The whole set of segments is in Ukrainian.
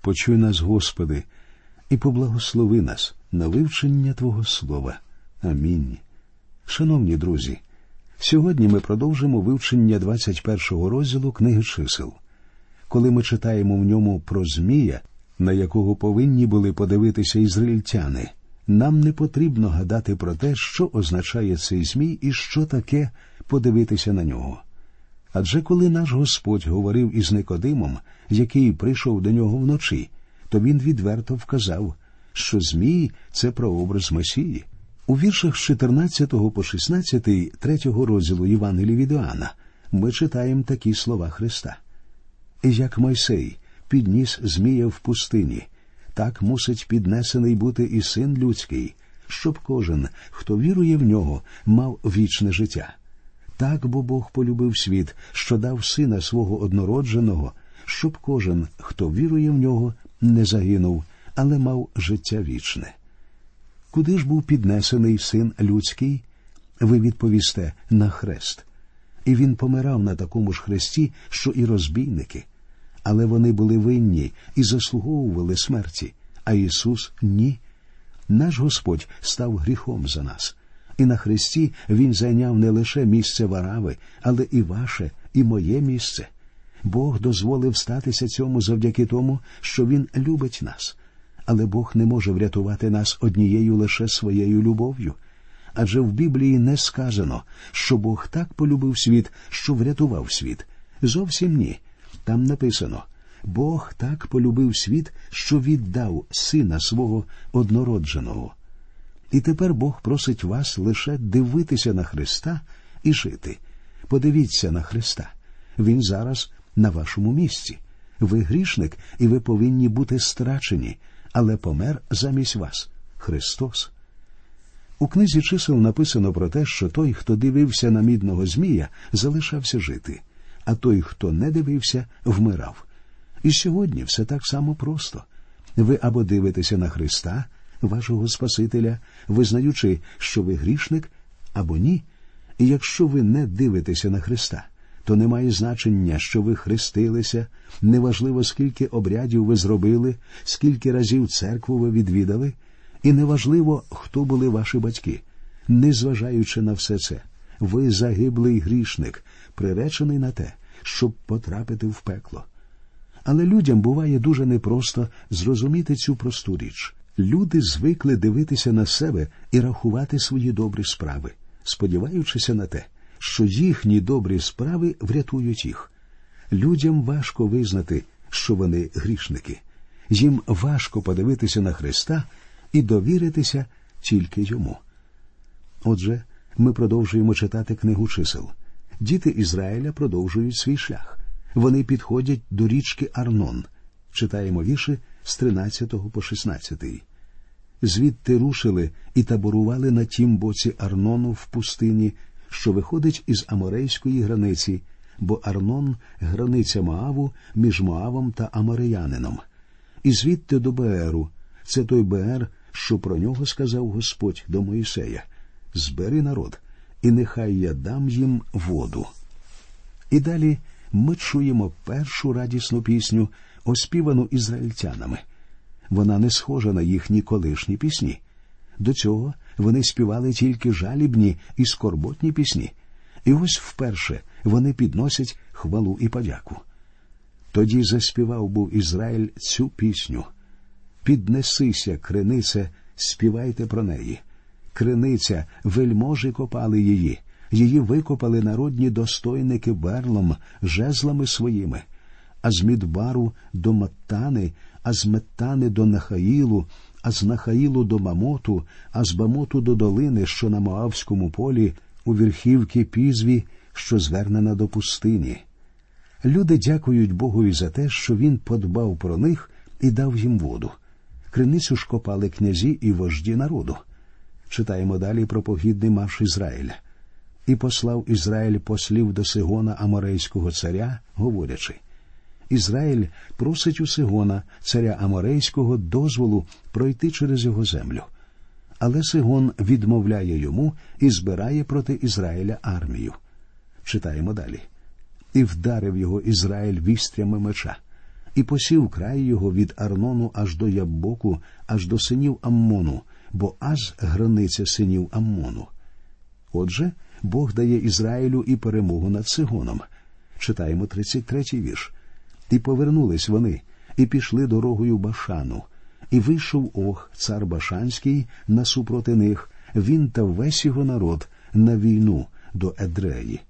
Почуй нас, Господи, і поблагослови нас на вивчення Твого Слова. Амінь. Шановні друзі, сьогодні ми продовжимо вивчення 21-го розділу книги чисел. Коли ми читаємо в ньому про Змія, на якого повинні були подивитися ізраїльтяни, нам не потрібно гадати про те, що означає цей Змій і що таке подивитися на нього. Адже коли наш Господь говорив із Никодимом, який прийшов до нього вночі, то він відверто вказав, що Змій це прообраз Месії. У віршах з 14 по 16 третього розділу Євангелії від Іоанна ми читаємо такі слова Христа. Як Мойсей підніс Змія в пустині, так мусить піднесений бути і син людський, щоб кожен, хто вірує в нього, мав вічне життя. Так бо Бог полюбив світ, що дав сина свого однородженого, щоб кожен, хто вірує в нього, не загинув, але мав життя вічне. Куди ж був піднесений син людський? Ви відповісте на хрест. І він помирав на такому ж хресті, що і розбійники. Але вони були винні і заслуговували смерті, а Ісус ні. Наш Господь став гріхом за нас. І на хресті Він зайняв не лише місце варави, але і ваше, і моє місце. Бог дозволив статися цьому завдяки тому, що Він любить нас. Але Бог не може врятувати нас однією лише своєю любов'ю. Адже в Біблії не сказано, що Бог так полюбив світ, що врятував світ. Зовсім ні. Там написано Бог так полюбив світ, що віддав сина свого однородженого. І тепер Бог просить вас лише дивитися на Христа і жити. Подивіться на Христа. Він зараз на вашому місці. Ви грішник, і ви повинні бути страчені, але помер замість вас Христос. У книзі чисел написано про те, що той, хто дивився на мідного Змія, залишався жити, а той, хто не дивився, вмирав. І сьогодні все так само просто. Ви або дивитеся на Христа, вашого Спасителя, визнаючи, що ви грішник, або ні. І якщо ви не дивитеся на Христа, то не має значення, що ви хрестилися, неважливо, скільки обрядів ви зробили, скільки разів церкву ви відвідали, і неважливо, хто були ваші батьки. Незважаючи на все це, ви загиблий грішник, приречений на те, щоб потрапити в пекло. Але людям буває дуже непросто зрозуміти цю просту річ. Люди звикли дивитися на себе і рахувати свої добрі справи, сподіваючися на те, що їхні добрі справи врятують їх. Людям важко визнати, що вони грішники. Їм важко подивитися на Христа і довіритися тільки йому. Отже, ми продовжуємо читати книгу чисел. Діти Ізраїля продовжують свій шлях. Вони підходять до річки Арнон. Читаємо вірші з 13 по 16. Звідти рушили і таборували на тім боці Арнону в пустині, що виходить із Аморейської границі, бо Арнон границя Моаву між Моавом та Амореянином. І звідти до Бееру, це той Беер, що про нього сказав Господь до Моїсея Збери народ, і нехай я дам їм воду. І далі ми чуємо першу радісну пісню, оспівану ізраїльтянами. Вона не схожа на їхні колишні пісні. До цього вони співали тільки жалібні і скорботні пісні, і ось вперше вони підносять хвалу і подяку. Тоді заспівав був Ізраїль цю пісню. Піднесися, кринице, співайте про неї. Криниця, вельможі копали її, її викопали народні достойники берлом, жезлами своїми, а з Мідбару до Маттани, а з Меттани до Нахаїлу, а з Нахаїлу до Мамоту, а з Бамоту до долини, що на Моавському полі, у верхівки пізві, що звернена до пустині. Люди дякують Богові за те, що він подбав про них і дав їм воду. Криницю ж копали князі і вожді народу. Читаємо далі про погідний марш Ізраїля. І послав Ізраїль послів до Сигона Аморейського царя, говорячи Ізраїль просить у Сигона, царя Аморейського, дозволу пройти через його землю. Але Сигон відмовляє йому і збирає проти Ізраїля армію. Читаємо далі. І вдарив його Ізраїль вістрями меча, і посів край його від Арнону аж до Ябоку, аж до синів Аммону, бо аж границя синів Аммону. Отже, Бог дає Ізраїлю і перемогу над Сигоном. Читаємо 33-й вірш. І повернулись вони, і пішли дорогою Башану. І вийшов Ох, цар Башанський, насупроти них, він та весь його народ на війну до Едреї.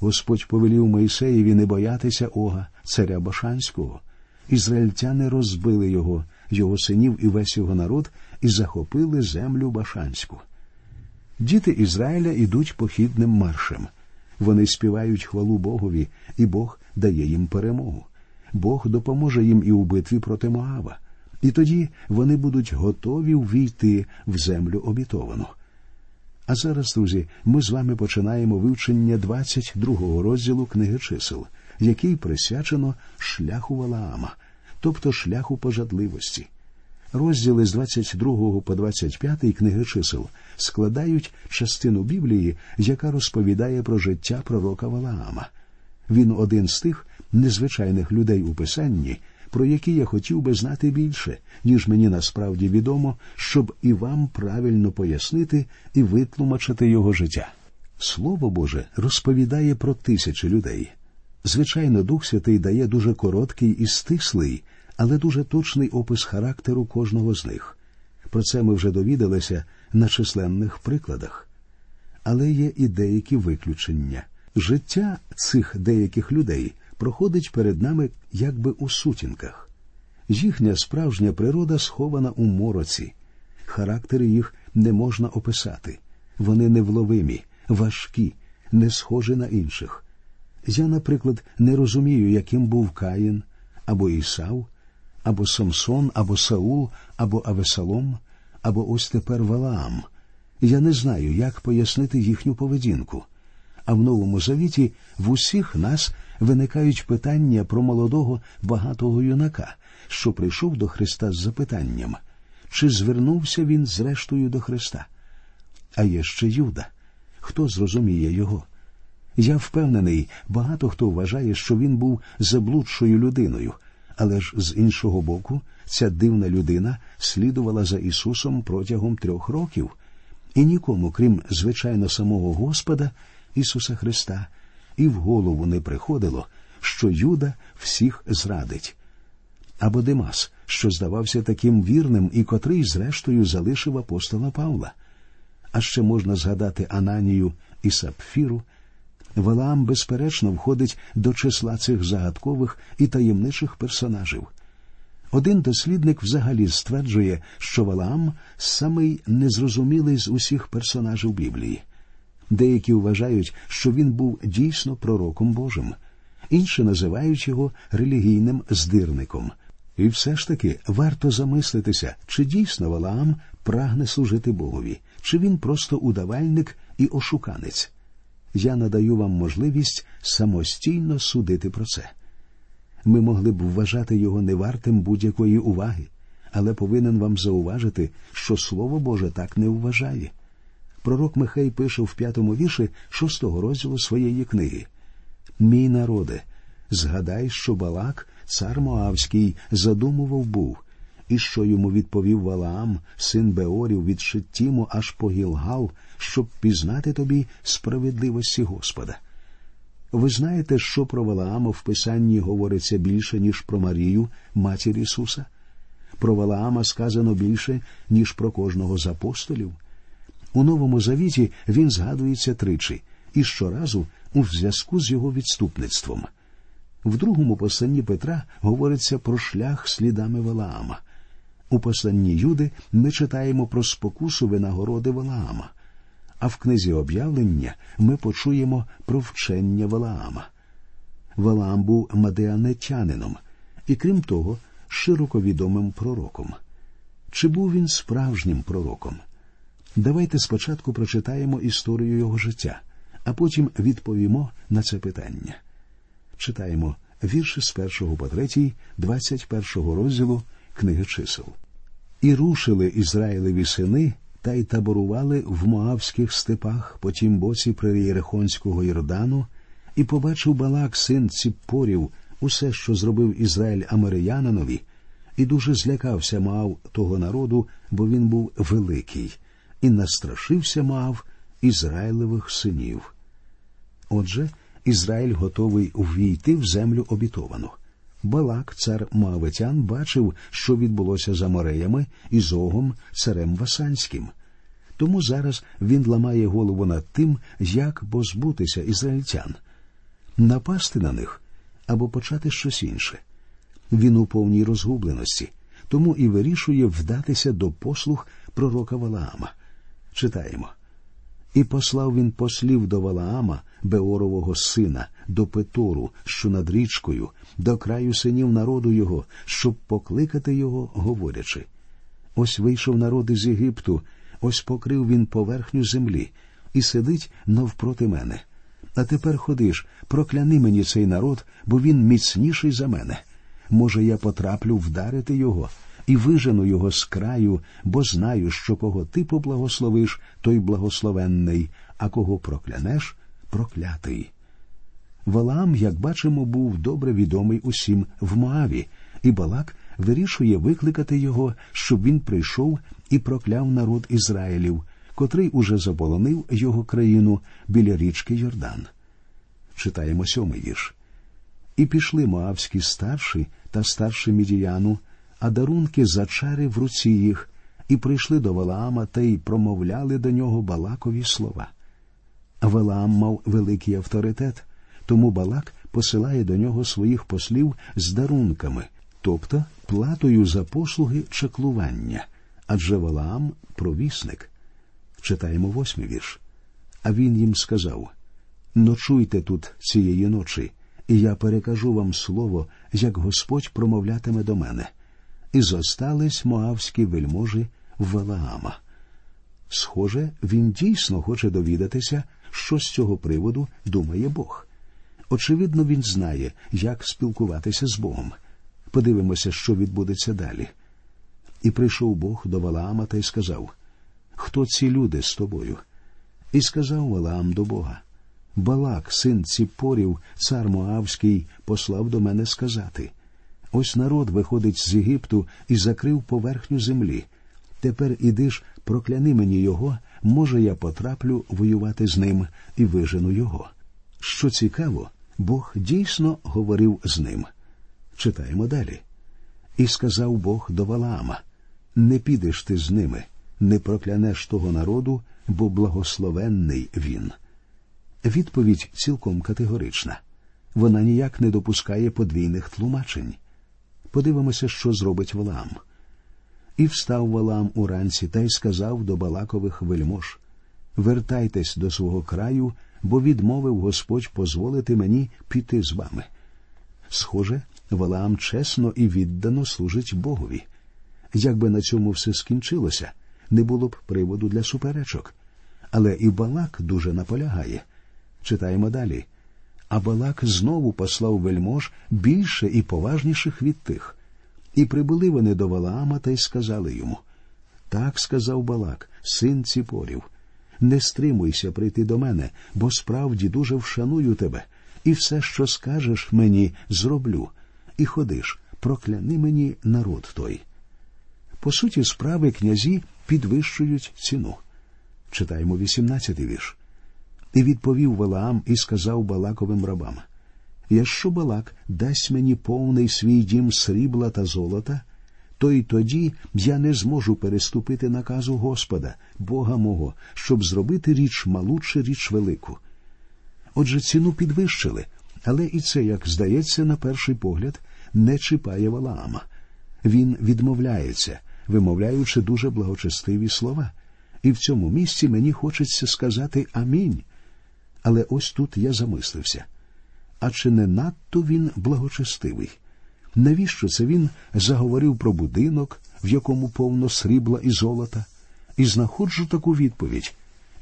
Господь повелів Моїсеєві не боятися Ога, царя Башанського. Ізраїльтяни розбили його, його синів і весь його народ, і захопили землю Башанську. Діти Ізраїля ідуть похідним маршем. Вони співають хвалу Богові, і Бог дає їм перемогу. Бог допоможе їм і у битві проти Моава. І тоді вони будуть готові ввійти в землю обітовану. А зараз, друзі, ми з вами починаємо вивчення 22-го розділу книги чисел, який присвячено шляху Валаама, тобто шляху пожадливості. Розділи з 22 по 25 книги чисел складають частину Біблії, яка розповідає про життя пророка Валаама. Він один з тих незвичайних людей у Писанні, про які я хотів би знати більше, ніж мені насправді відомо, щоб і вам правильно пояснити і витлумачити його життя. Слово Боже розповідає про тисячі людей. Звичайно, Дух Святий дає дуже короткий і стислий, але дуже точний опис характеру кожного з них. Про це ми вже довідалися на численних прикладах. Але є і деякі виключення. Життя цих деяких людей проходить перед нами якби у сутінках. Їхня справжня природа схована у мороці, характери їх не можна описати, вони невловимі, важкі, не схожі на інших. Я, наприклад, не розумію, яким був Каїн, або Ісав, або Самсон, або Саул, або Авесалом, або ось тепер Валаам. Я не знаю, як пояснити їхню поведінку. А в Новому Завіті в усіх нас виникають питання про молодого багатого юнака, що прийшов до Христа з запитанням, чи звернувся він зрештою до Христа. А є ще Юда. Хто зрозуміє його? Я впевнений, багато хто вважає, що він був заблудшою людиною, але ж з іншого боку, ця дивна людина слідувала за Ісусом протягом трьох років, і нікому, крім звичайно самого Господа, Ісуса Христа, і в голову не приходило, що Юда всіх зрадить. Або Димас, що здавався таким вірним і котрий, зрештою, залишив апостола Павла. А ще можна згадати Ананію і Сапфіру. Валаам, безперечно, входить до числа цих загадкових і таємничих персонажів. Один дослідник взагалі стверджує, що Валаам самий незрозумілий з усіх персонажів Біблії. Деякі вважають, що він був дійсно пророком Божим, інші називають його релігійним здирником. І все ж таки варто замислитися, чи дійсно Валаам прагне служити Богові, чи він просто удавальник і ошуканець. Я надаю вам можливість самостійно судити про це. Ми могли б вважати його невартим будь-якої уваги, але повинен вам зауважити, що Слово Боже так не вважає. Пророк Михей пише в п'ятому вірші шостого розділу своєї книги: Мій народе, згадай, що Балак, цар Моавський, задумував був, і що йому відповів Валаам, син Беорів від Шиттіму аж по Гілгал, щоб пізнати тобі справедливості Господа. Ви знаєте, що про Валаама в Писанні говориться більше, ніж про Марію, матір Ісуса? Про Валаама сказано більше, ніж про кожного з апостолів. У Новому Завіті він згадується тричі і щоразу у зв'язку з його відступництвом. В другому посланні Петра говориться про шлях слідами Валаама. У посланні Юди ми читаємо про спокусу винагороди Валаама, а в книзі об'явлення ми почуємо про вчення Валаама. Валаам був мадеанетянином і, крім того, широко відомим пророком. Чи був він справжнім пророком? Давайте спочатку прочитаємо історію його життя, а потім відповімо на це питання. Читаємо вірші з першого по третій, двадцять першого розділу книги чисел. І рушили Ізраїлеві сини та й таборували в Моавських степах по тім боці Єрихонського Йордану, і побачив Балак, син Ціппорів, усе, що зробив Ізраїль Америянинові, і дуже злякався Маав того народу, бо він був великий, і настрашився Маав Ізраїлевих синів. Отже, Ізраїль готовий увійти в землю обітовану. Балак, цар Моавитян, бачив, що відбулося за мореями і з Огом, царем Васанським. Тому зараз він ламає голову над тим, як позбутися ізраїльтян, напасти на них або почати щось інше. Він у повній розгубленості, тому і вирішує вдатися до послуг пророка Валаама. Читаємо. І послав він послів до Валаама, Беорового сина, до Петору, що над річкою, до краю синів народу його, щоб покликати його, говорячи. Ось вийшов народ із Єгипту, ось покрив він поверхню землі і сидить навпроти мене. А тепер ходиш, прокляни мені цей народ, бо він міцніший за мене. Може, я потраплю вдарити його і вижену його з краю, бо знаю, що кого ти поблагословиш, той благословенний, а кого проклянеш проклятий. Валаам, як бачимо, був добре відомий усім в Моаві, і Балак вирішує викликати його, щоб він прийшов і прокляв народ Ізраїлів, котрий уже заполонив його країну біля річки Йордан. Читаємо сьомий вірш. І пішли моавські старші та старші мідіяну, а дарунки зачари в руці їх, і прийшли до Валаама та й промовляли до нього Балакові слова. Валаам мав великий авторитет, тому Балак посилає до нього своїх послів з дарунками, тобто платою за послуги чеклування, адже Валаам провісник. Читаємо восьмий вірш. А він їм сказав Ночуйте тут цієї ночі, і я перекажу вам слово, як Господь промовлятиме до мене. І зостались моавські вельможі Валаама. Схоже, він дійсно хоче довідатися, що з цього приводу думає Бог. Очевидно, він знає, як спілкуватися з Богом. Подивимося, що відбудеться далі. І прийшов Бог до Валаама та й сказав Хто ці люди з тобою? І сказав Валаам до Бога Балак, син Ціпорів, цар Моавський, послав до мене сказати Ось народ виходить з Єгипту і закрив поверхню землі. Тепер іди ж, прокляни мені його, може, я потраплю воювати з ним і вижену його. Що цікаво, Бог дійсно говорив з ним. Читаємо далі. І сказав Бог до Валаама Не підеш ти з ними, не проклянеш того народу, бо благословенний він. Відповідь цілком категорична. Вона ніяк не допускає подвійних тлумачень. Подивимося, що зробить Валаам. І встав Валаам уранці та й сказав до Балакових вельмож Вертайтесь до свого краю, бо відмовив Господь позволити мені піти з вами. Схоже, Валаам чесно і віддано служить Богові. Якби на цьому все скінчилося, не було б приводу для суперечок. Але і Балак дуже наполягає. Читаємо далі. А Балак знову послав вельмож більше і поважніших від тих. І прибули вони до Валаама та й сказали йому так сказав Балак, син Ціпорів. Не стримуйся прийти до мене, бо справді дуже вшаную тебе, і все, що скажеш мені, зроблю. І ходиш, прокляни мені народ той. По суті, справи князі підвищують ціну. Читаємо 18-й вірш. І відповів Валаам і сказав Балаковим рабам Якщо Балак дасть мені повний свій дім срібла та золота, то й тоді я не зможу переступити наказу Господа, Бога мого, щоб зробити річ малу чи річ велику. Отже, ціну підвищили, але і це, як здається, на перший погляд, не чіпає Валаама. Він відмовляється, вимовляючи дуже благочестиві слова. І в цьому місці мені хочеться сказати Амінь. Але ось тут я замислився. А чи не надто він благочестивий? Навіщо це він заговорив про будинок, в якому повно срібла і золота? І знаходжу таку відповідь.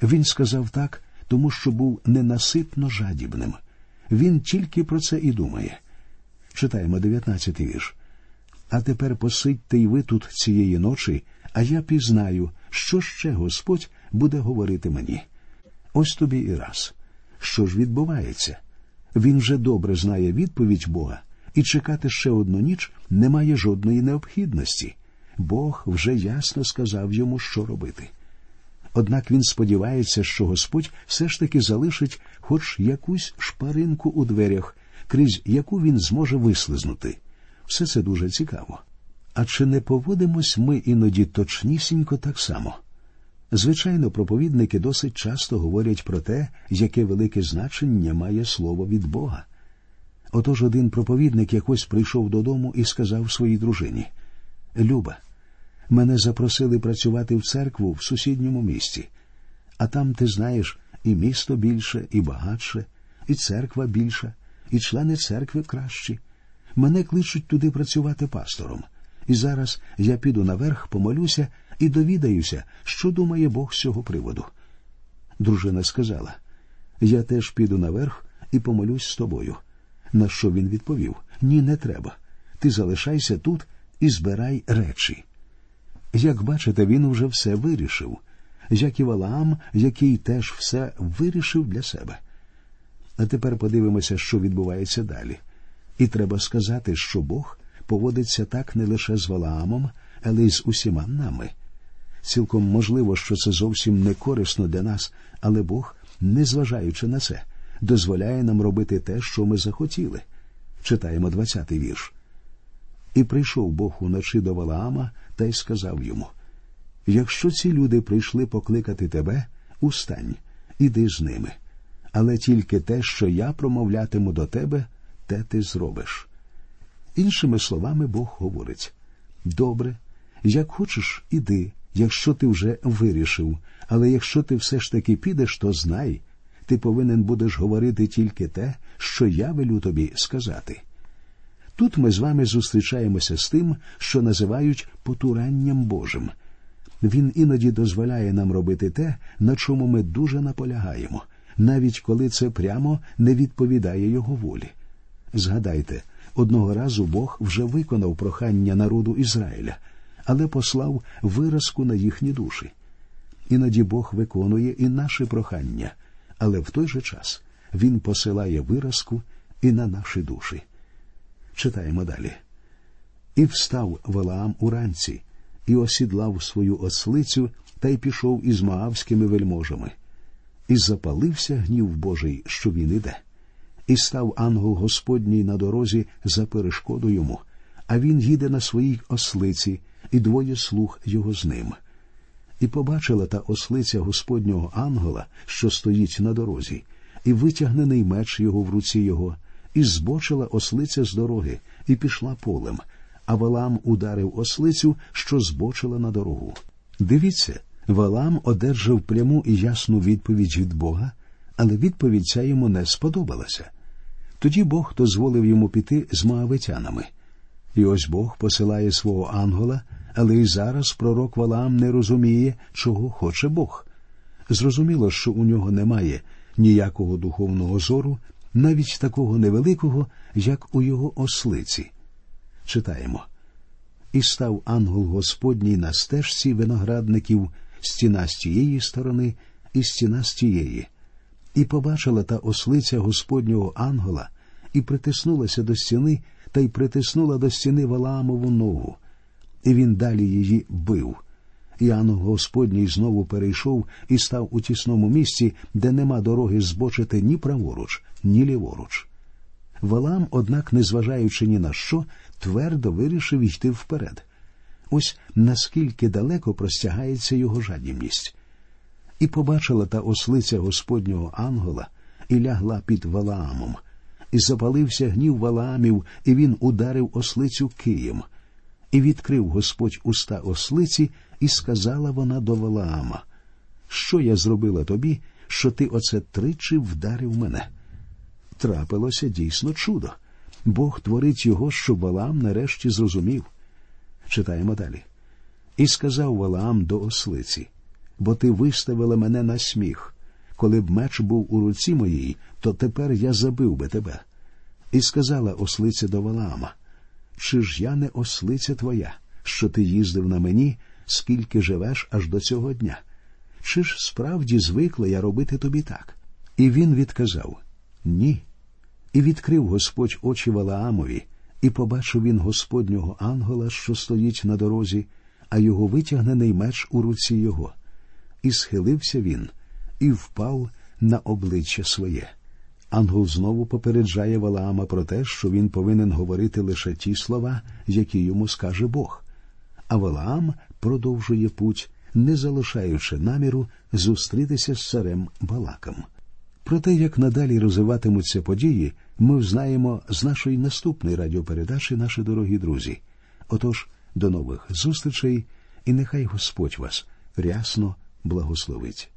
Він сказав так, тому що був ненаситно жадібним. Він тільки про це і думає. Читаємо 19-й вірш. А тепер посидьте й ви тут цієї ночі, а я пізнаю, що ще Господь буде говорити мені. Ось тобі і раз. Що ж відбувається? Він вже добре знає відповідь Бога і чекати ще одну ніч немає жодної необхідності. Бог вже ясно сказав йому, що робити. Однак він сподівається, що Господь все ж таки залишить хоч якусь шпаринку у дверях, крізь яку він зможе вислизнути. Все це дуже цікаво. А чи не поводимось ми іноді точнісінько так само? Звичайно, проповідники досить часто говорять про те, яке велике значення має слово від Бога. Отож один проповідник якось прийшов додому і сказав своїй дружині Люба, мене запросили працювати в церкву в сусідньому місті, а там, ти знаєш, і місто більше, і багатше, і церква більша, і члени церкви кращі. Мене кличуть туди працювати пастором. І зараз я піду наверх, помолюся і довідаюся, що думає Бог з цього приводу. Дружина сказала Я теж піду наверх і помолюсь з тобою. На що він відповів Ні, не треба. Ти залишайся тут і збирай речі. Як бачите, він уже все вирішив, як і Валаам, який теж все вирішив для себе. А тепер подивимося, що відбувається далі. І треба сказати, що Бог поводиться так не лише з Валаамом, але й з усіма нами. Цілком можливо, що це зовсім не корисно для нас, але Бог, незважаючи на це, дозволяє нам робити те, що ми захотіли. Читаємо двадцятий вірш. І прийшов Бог уночі до Валаама та й сказав йому Якщо ці люди прийшли покликати тебе, устань, іди з ними. Але тільки те, що я промовлятиму до тебе, те ти зробиш. Іншими словами, Бог говорить добре, як хочеш, іди, якщо ти вже вирішив, але якщо ти все ж таки підеш, то знай, ти повинен будеш говорити тільки те, що я велю тобі сказати. Тут ми з вами зустрічаємося з тим, що називають потуранням Божим. Він іноді дозволяє нам робити те, на чому ми дуже наполягаємо, навіть коли це прямо не відповідає його волі. Згадайте, одного разу Бог вже виконав прохання народу Ізраїля, але послав виразку на їхні душі. Іноді Бог виконує і наше прохання, але в той же час Він посилає виразку і на наші душі. Читаємо далі. І встав Валаам уранці, і осідлав свою ослицю та й пішов із маавськими вельможами, і запалився гнів Божий, що він іде, і став ангел Господній на дорозі за перешкоду йому, а він їде на своїй ослиці, і двоє слуг його з ним. І побачила та ослиця Господнього ангела, що стоїть на дорозі, і витягнений меч його в руці його і збочила ослиця з дороги і пішла полем, а Валам ударив ослицю, що збочила на дорогу. Дивіться, Валам одержав пряму і ясну відповідь від Бога, але відповідь ця йому не сподобалася. Тоді Бог дозволив йому піти з маавитянами. І ось Бог посилає свого ангела, але й зараз пророк Валаам не розуміє, чого хоче Бог. Зрозуміло, що у нього немає ніякого духовного зору, навіть такого невеликого, як у його ослиці. Читаємо. І став ангел Господній на стежці виноградників, стіна з тієї сторони і стіна з тієї, і побачила та ослиця Господнього ангела, і притиснулася до стіни та й притиснула до стіни Валаамову ногу, і він далі її бив. І ангел Господній знову перейшов і став у тісному місці, де нема дороги збочити ні праворуч, ні ліворуч. Валам, однак, незважаючи ні на що, твердо вирішив йти вперед. Ось наскільки далеко простягається його жадібність. І побачила та ослиця Господнього ангела і лягла під Валаамом, і запалився гнів Валаамів, і він ударив ослицю києм. І відкрив Господь уста ослиці, і сказала вона до Валаама, Що я зробила тобі, що ти оце тричі вдарив мене? Трапилося дійсно чудо. Бог творить його, щоб Валаам нарешті зрозумів. Читаємо далі. І сказав Валаам до ослиці, бо ти виставила мене на сміх. Коли б меч був у руці моїй, то тепер я забив би тебе. І сказала ослиця до Валаама, чи ж я не ослиця твоя, що ти їздив на мені, скільки живеш аж до цього дня? Чи ж справді звикла я робити тобі так? І він відказав Ні. І відкрив Господь очі Валаамові, І побачив він Господнього ангела, що стоїть на дорозі, а його витягнений меч у руці його. І схилився він, і впав на обличчя своє. Ангел знову попереджає Валаама про те, що він повинен говорити лише ті слова, які йому скаже Бог. А Валаам продовжує путь, не залишаючи наміру зустрітися з царем Балаком. Про те, як надалі розвиватимуться події, ми знаємо з нашої наступної радіопередачі, наші дорогі друзі. Отож, до нових зустрічей, і нехай Господь вас рясно благословить.